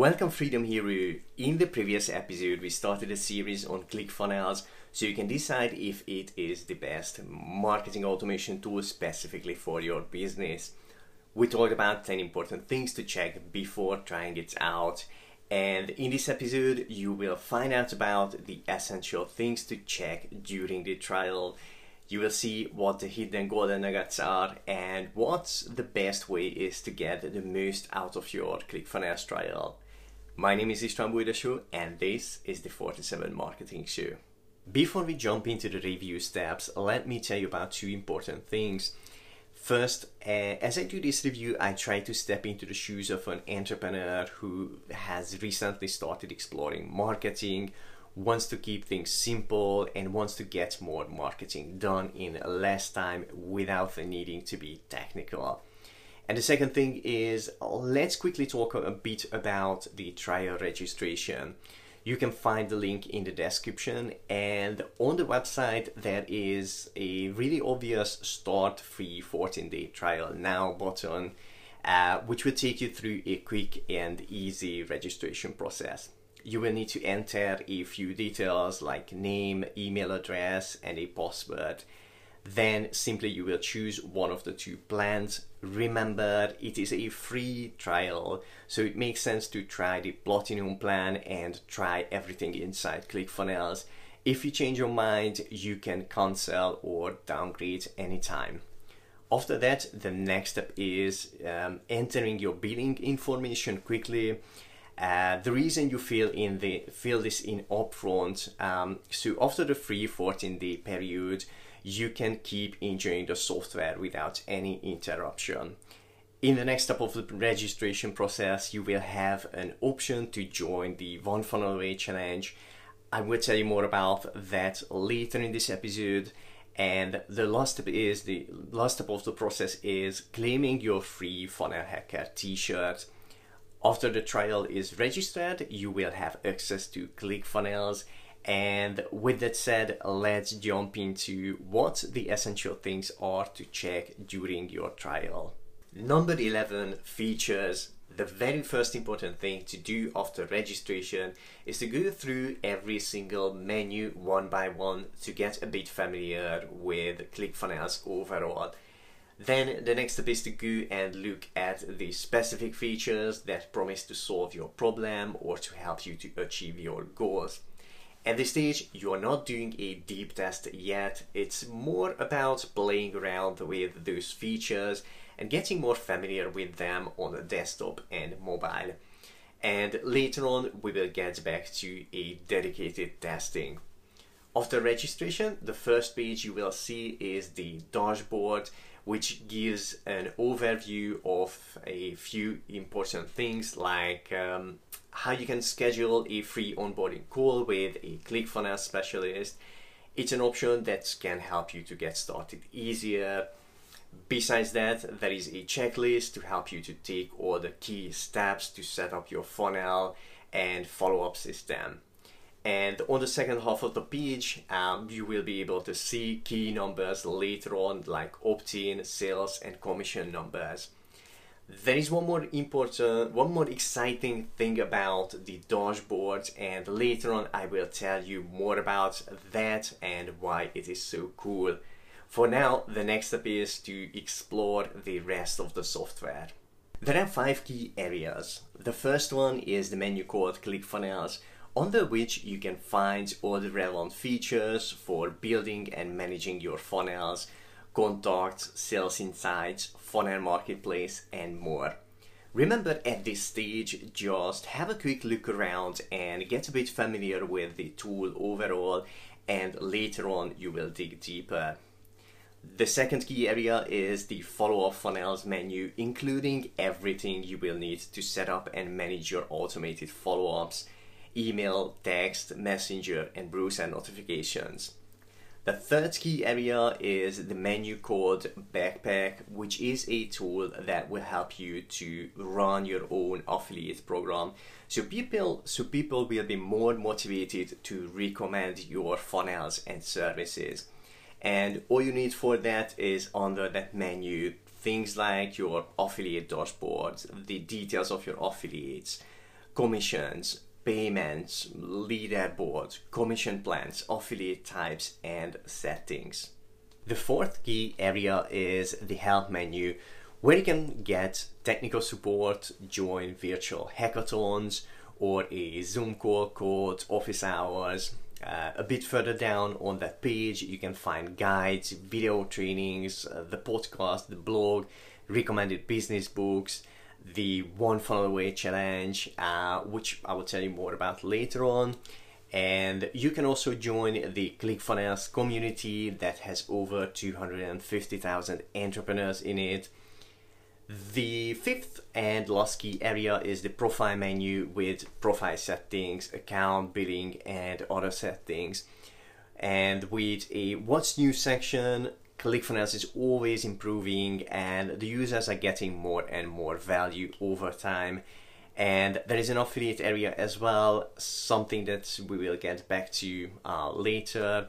Welcome Freedom Hero. In the previous episode, we started a series on ClickFunnels so you can decide if it is the best marketing automation tool specifically for your business. We talked about 10 important things to check before trying it out. And in this episode, you will find out about the essential things to check during the trial. You will see what the hidden golden nuggets are and what the best way is to get the most out of your ClickFunnels trial. My name is István Bújdosó and this is the 47 Marketing Show. Before we jump into the review steps, let me tell you about two important things. First, uh, as I do this review, I try to step into the shoes of an entrepreneur who has recently started exploring marketing, wants to keep things simple, and wants to get more marketing done in less time without needing to be technical. And the second thing is let's quickly talk a bit about the trial registration. You can find the link in the description and on the website there is a really obvious start free 14 day trial now button uh, which will take you through a quick and easy registration process. You will need to enter a few details like name, email address and a password then simply you will choose one of the two plans. Remember, it is a free trial, so it makes sense to try the Platinum plan and try everything inside ClickFunnels. If you change your mind, you can cancel or downgrade anytime. After that, the next step is um, entering your billing information quickly. Uh, the reason you fill in the fill this in upfront. Um, so after the free 14 day period, you can keep enjoying the software without any interruption. In the next step of the registration process, you will have an option to join the One Funnel Away Challenge. I will tell you more about that later in this episode. And the last step is the last step of the process is claiming your free Funnel Hacker t-shirt. After the trial is registered, you will have access to ClickFunnels and with that said, let's jump into what the essential things are to check during your trial. Number 11 features. The very first important thing to do after registration is to go through every single menu one by one to get a bit familiar with ClickFunnels overall. Then the next step is to go and look at the specific features that promise to solve your problem or to help you to achieve your goals. At this stage, you are not doing a deep test yet. It's more about playing around with those features and getting more familiar with them on the desktop and mobile. And later on, we will get back to a dedicated testing. After registration, the first page you will see is the dashboard, which gives an overview of a few important things like um, how you can schedule a free onboarding call with a ClickFunnels specialist. It's an option that can help you to get started easier. Besides that, there is a checklist to help you to take all the key steps to set up your funnel and follow-up system. And on the second half of the page, um, you will be able to see key numbers later on like opt-in, sales and commission numbers. There is one more important, one more exciting thing about the dashboard and later on I will tell you more about that and why it is so cool. For now, the next step is to explore the rest of the software. There are five key areas. The first one is the menu called ClickFunnels, under which you can find all the relevant features for building and managing your funnels, contacts, sales insights, funnel marketplace, and more. Remember at this stage, just have a quick look around and get a bit familiar with the tool overall, and later on you will dig deeper. The second key area is the follow-up funnels menu, including everything you will need to set up and manage your automated follow-ups, email, text, messenger, and browser notifications. The third key area is the menu called Backpack, which is a tool that will help you to run your own affiliate program. So people, so people will be more motivated to recommend your funnels and services. And all you need for that is under that menu, things like your affiliate dashboards, the details of your affiliates, commissions, payments, leaderboards, commission plans, affiliate types, and settings. The fourth key area is the help menu, where you can get technical support, join virtual hackathons, or a Zoom call called office hours. Uh, a bit further down on that page, you can find guides, video trainings, uh, the podcast, the blog, recommended business books, the One Funnel Away Challenge, uh, which I will tell you more about later on. And you can also join the ClickFunnels community that has over 250,000 entrepreneurs in it. The fifth and last key area is the profile menu with profile settings, account, billing, and other settings. And with a what's new section, ClickFunnels is always improving and the users are getting more and more value over time. And there is an affiliate area as well, something that we will get back to uh, later.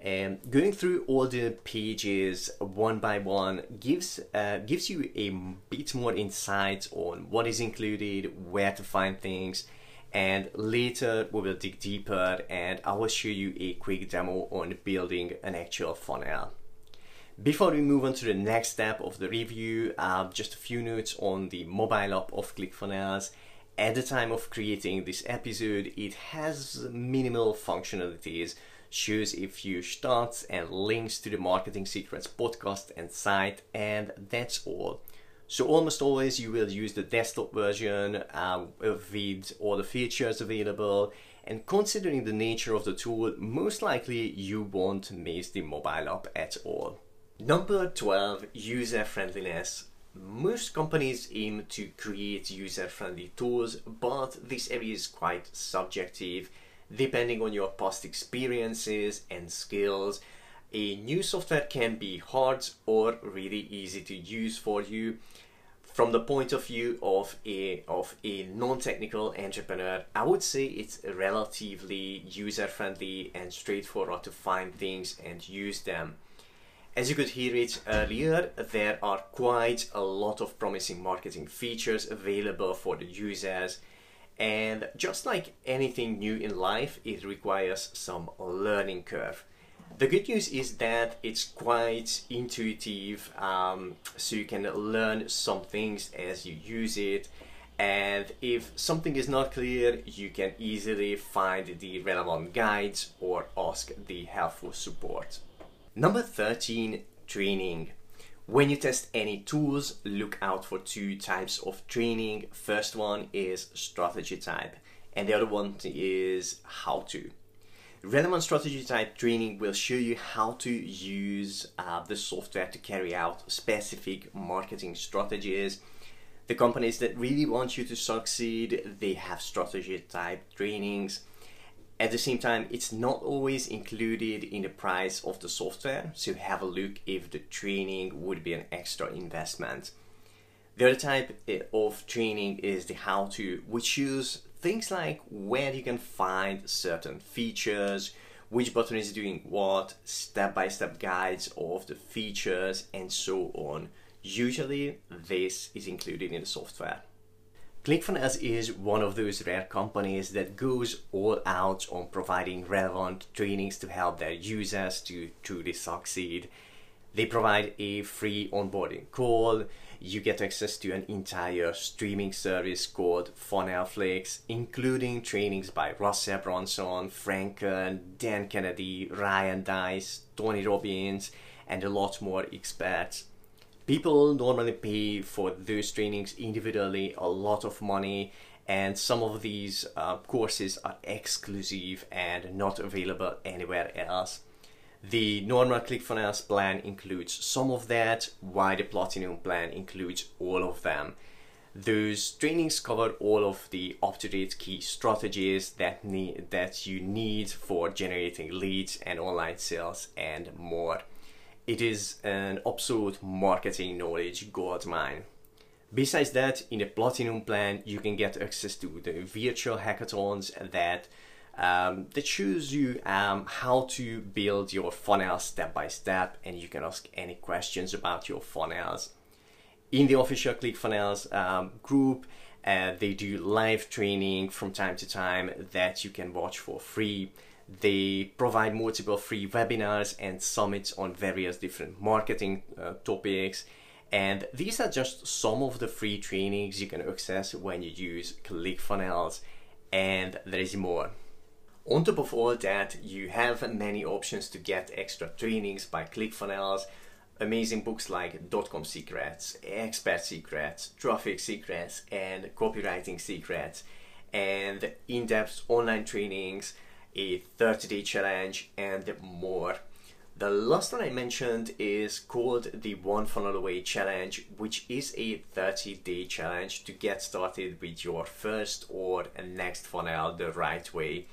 And going through all the pages one by one gives uh, gives you a bit more insight on what is included, where to find things, and later we will dig deeper and I will show you a quick demo on building an actual funnel. Before we move on to the next step of the review, uh, just a few notes on the mobile app of ClickFunnels. At the time of creating this episode, it has minimal functionalities shows a few stats and links to the Marketing Secrets podcast and site, and that's all. So almost always you will use the desktop version uh, with all the features available and considering the nature of the tool, most likely you won't miss the mobile app at all. Number 12, user friendliness. Most companies aim to create user friendly tools, but this area is quite subjective depending on your past experiences and skills. A new software can be hard or really easy to use for you. From the point of view of a of a non-technical entrepreneur, I would say it's relatively user-friendly and straightforward to find things and use them. As you could hear it earlier, there are quite a lot of promising marketing features available for the users and just like anything new in life, it requires some learning curve. The good news is that it's quite intuitive, um, so you can learn some things as you use it. And if something is not clear, you can easily find the relevant guides or ask the helpful support. Number 13 Training. When you test any tools, look out for two types of training. First one is strategy type, and the other one is how to. Relevant strategy type training will show you how to use uh, the software to carry out specific marketing strategies. The companies that really want you to succeed, they have strategy type trainings at the same time, it's not always included in the price of the software, so have a look if the training would be an extra investment. The other type eh, of training is the how to, which use things like where you can find certain features, which button is doing what, step by step guides of the features, and so on. Usually, this is included in the software. ClickFunnels is one of those rare companies that goes all out on providing relevant trainings to help their users to truly succeed. They provide a free onboarding call. You get access to an entire streaming service called Funnelflix, including trainings by Russell Brunson, Frank Kern, Dan Kennedy, Ryan Deiss, Tony Robbins, and a lot more experts people normally pay for those trainings individually a lot of money and some of these uh, courses are exclusive and not available anywhere else. The normal ClickFunnels plan includes some of that, while the Platinum plan includes all of them. Those trainings cover all of the up-to-date key strategies that need that you need for generating leads and online sales and more. It is an absolute marketing knowledge goldmine. Besides that, in the Platinum plan, you can get access to the virtual hackathons that um, that shows you um, how to build your funnel step by step, and you can ask any questions about your funnels. In the official ClickFunnels um, group, Uh, they do live training from time to time that you can watch for free. They provide multiple free webinars and summits on various different marketing uh, topics. And these are just some of the free trainings you can access when you use ClickFunnels, and there is more. On top of all that, you have many options to get extra trainings by ClickFunnels. Amazing books like Dotcom Secrets, Expert Secrets, Traffic Secrets, and Copywriting Secrets, and in depth online trainings, a 30 day challenge, and more. The last one I mentioned is called the One Funnel Away Challenge, which is a 30 day challenge to get started with your first or next funnel the right way.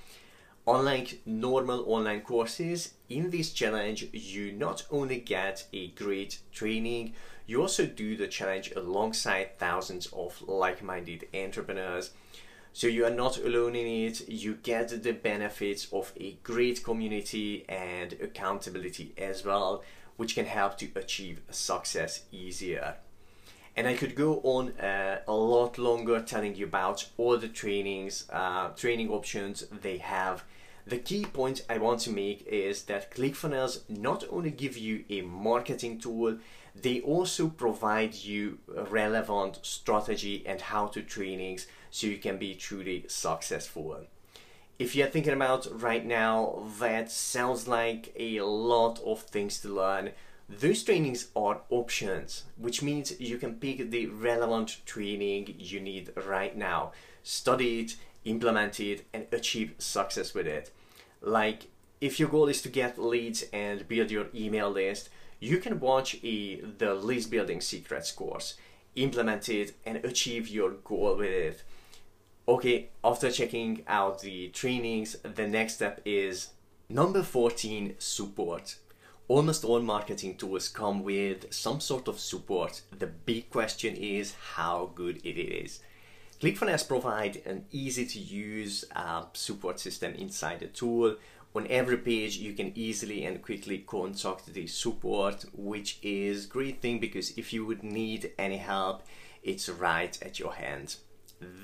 Unlike normal online courses, in this challenge you not only get a great training, you also do the challenge alongside thousands of like-minded entrepreneurs. So you are not alone in it, you get the benefits of a great community and accountability as well, which can help to achieve success easier. And I could go on uh, a lot longer telling you about all the trainings, uh, training options they have the key point I want to make is that ClickFunnels not only give you a marketing tool, they also provide you relevant strategy and how-to trainings so you can be truly successful. If you're thinking about right now, that sounds like a lot of things to learn. Those trainings are options, which means you can pick the relevant training you need right now. Study it implement it and achieve success with it. Like if your goal is to get leads and build your email list, you can watch a the list building secrets course, implement it and achieve your goal with it. Okay, after checking out the trainings, the next step is number 14 support. Almost all marketing tools come with some sort of support. The big question is how good it is. ClickFunnels provide an easy to use uh, support system inside the tool. On every page you can easily and quickly contact the support which is great thing because if you would need any help it's right at your hand.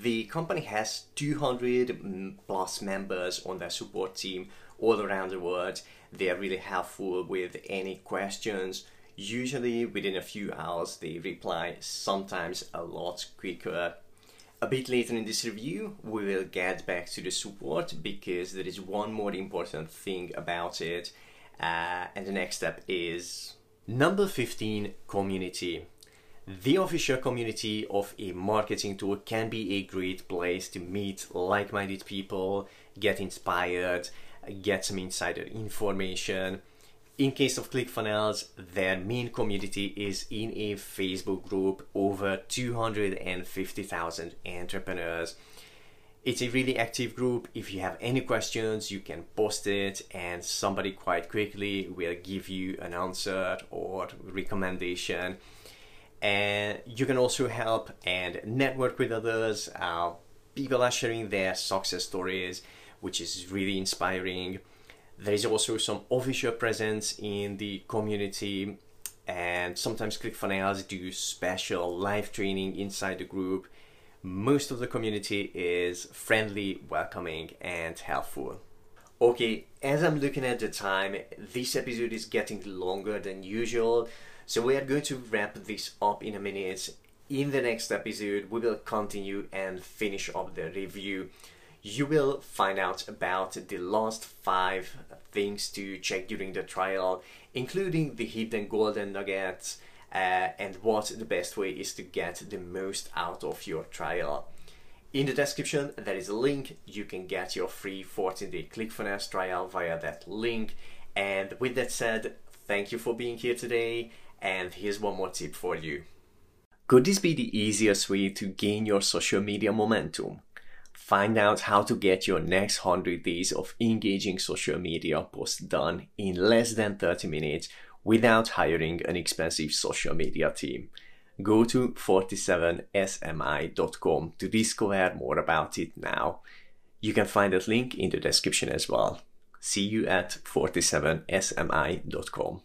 The company has 200 plus members on their support team all around the world. They are really helpful with any questions. Usually within a few hours they reply, sometimes a lot quicker a bit later in this review, we will get back to the support because there is one more important thing about it. Uh, and the next step is number 15 community. The official community of a marketing tool can be a great place to meet like minded people, get inspired, get some insider information, in case of ClickFunnels, their main community is in a Facebook group over 250,000 entrepreneurs. It's a really active group. If you have any questions, you can post it and somebody quite quickly will give you an answer or recommendation. And you can also help and network with others. Uh, people are sharing their success stories, which is really inspiring. There is also some official presence in the community and sometimes ClickFunnels do special live training inside the group. Most of the community is friendly, welcoming and helpful. Okay, as I'm looking at the time, this episode is getting longer than usual, so we are going to wrap this up in a minute. In the next episode, we will continue and finish up the review you will find out about the last five things to check during the trial, including the hidden golden nuggets uh, and what the best way is to get the most out of your trial. In the description, there is a link. You can get your free 14 day ClickFunnels trial via that link. And with that said, thank you for being here today. And here's one more tip for you. Could this be the easiest way to gain your social media momentum? Find out how to get your next 100 days of engaging social media posts done in less than 30 minutes without hiring an expensive social media team. Go to 47smi.com to discover more about it now. You can find that link in the description as well. See you at 47smi.com.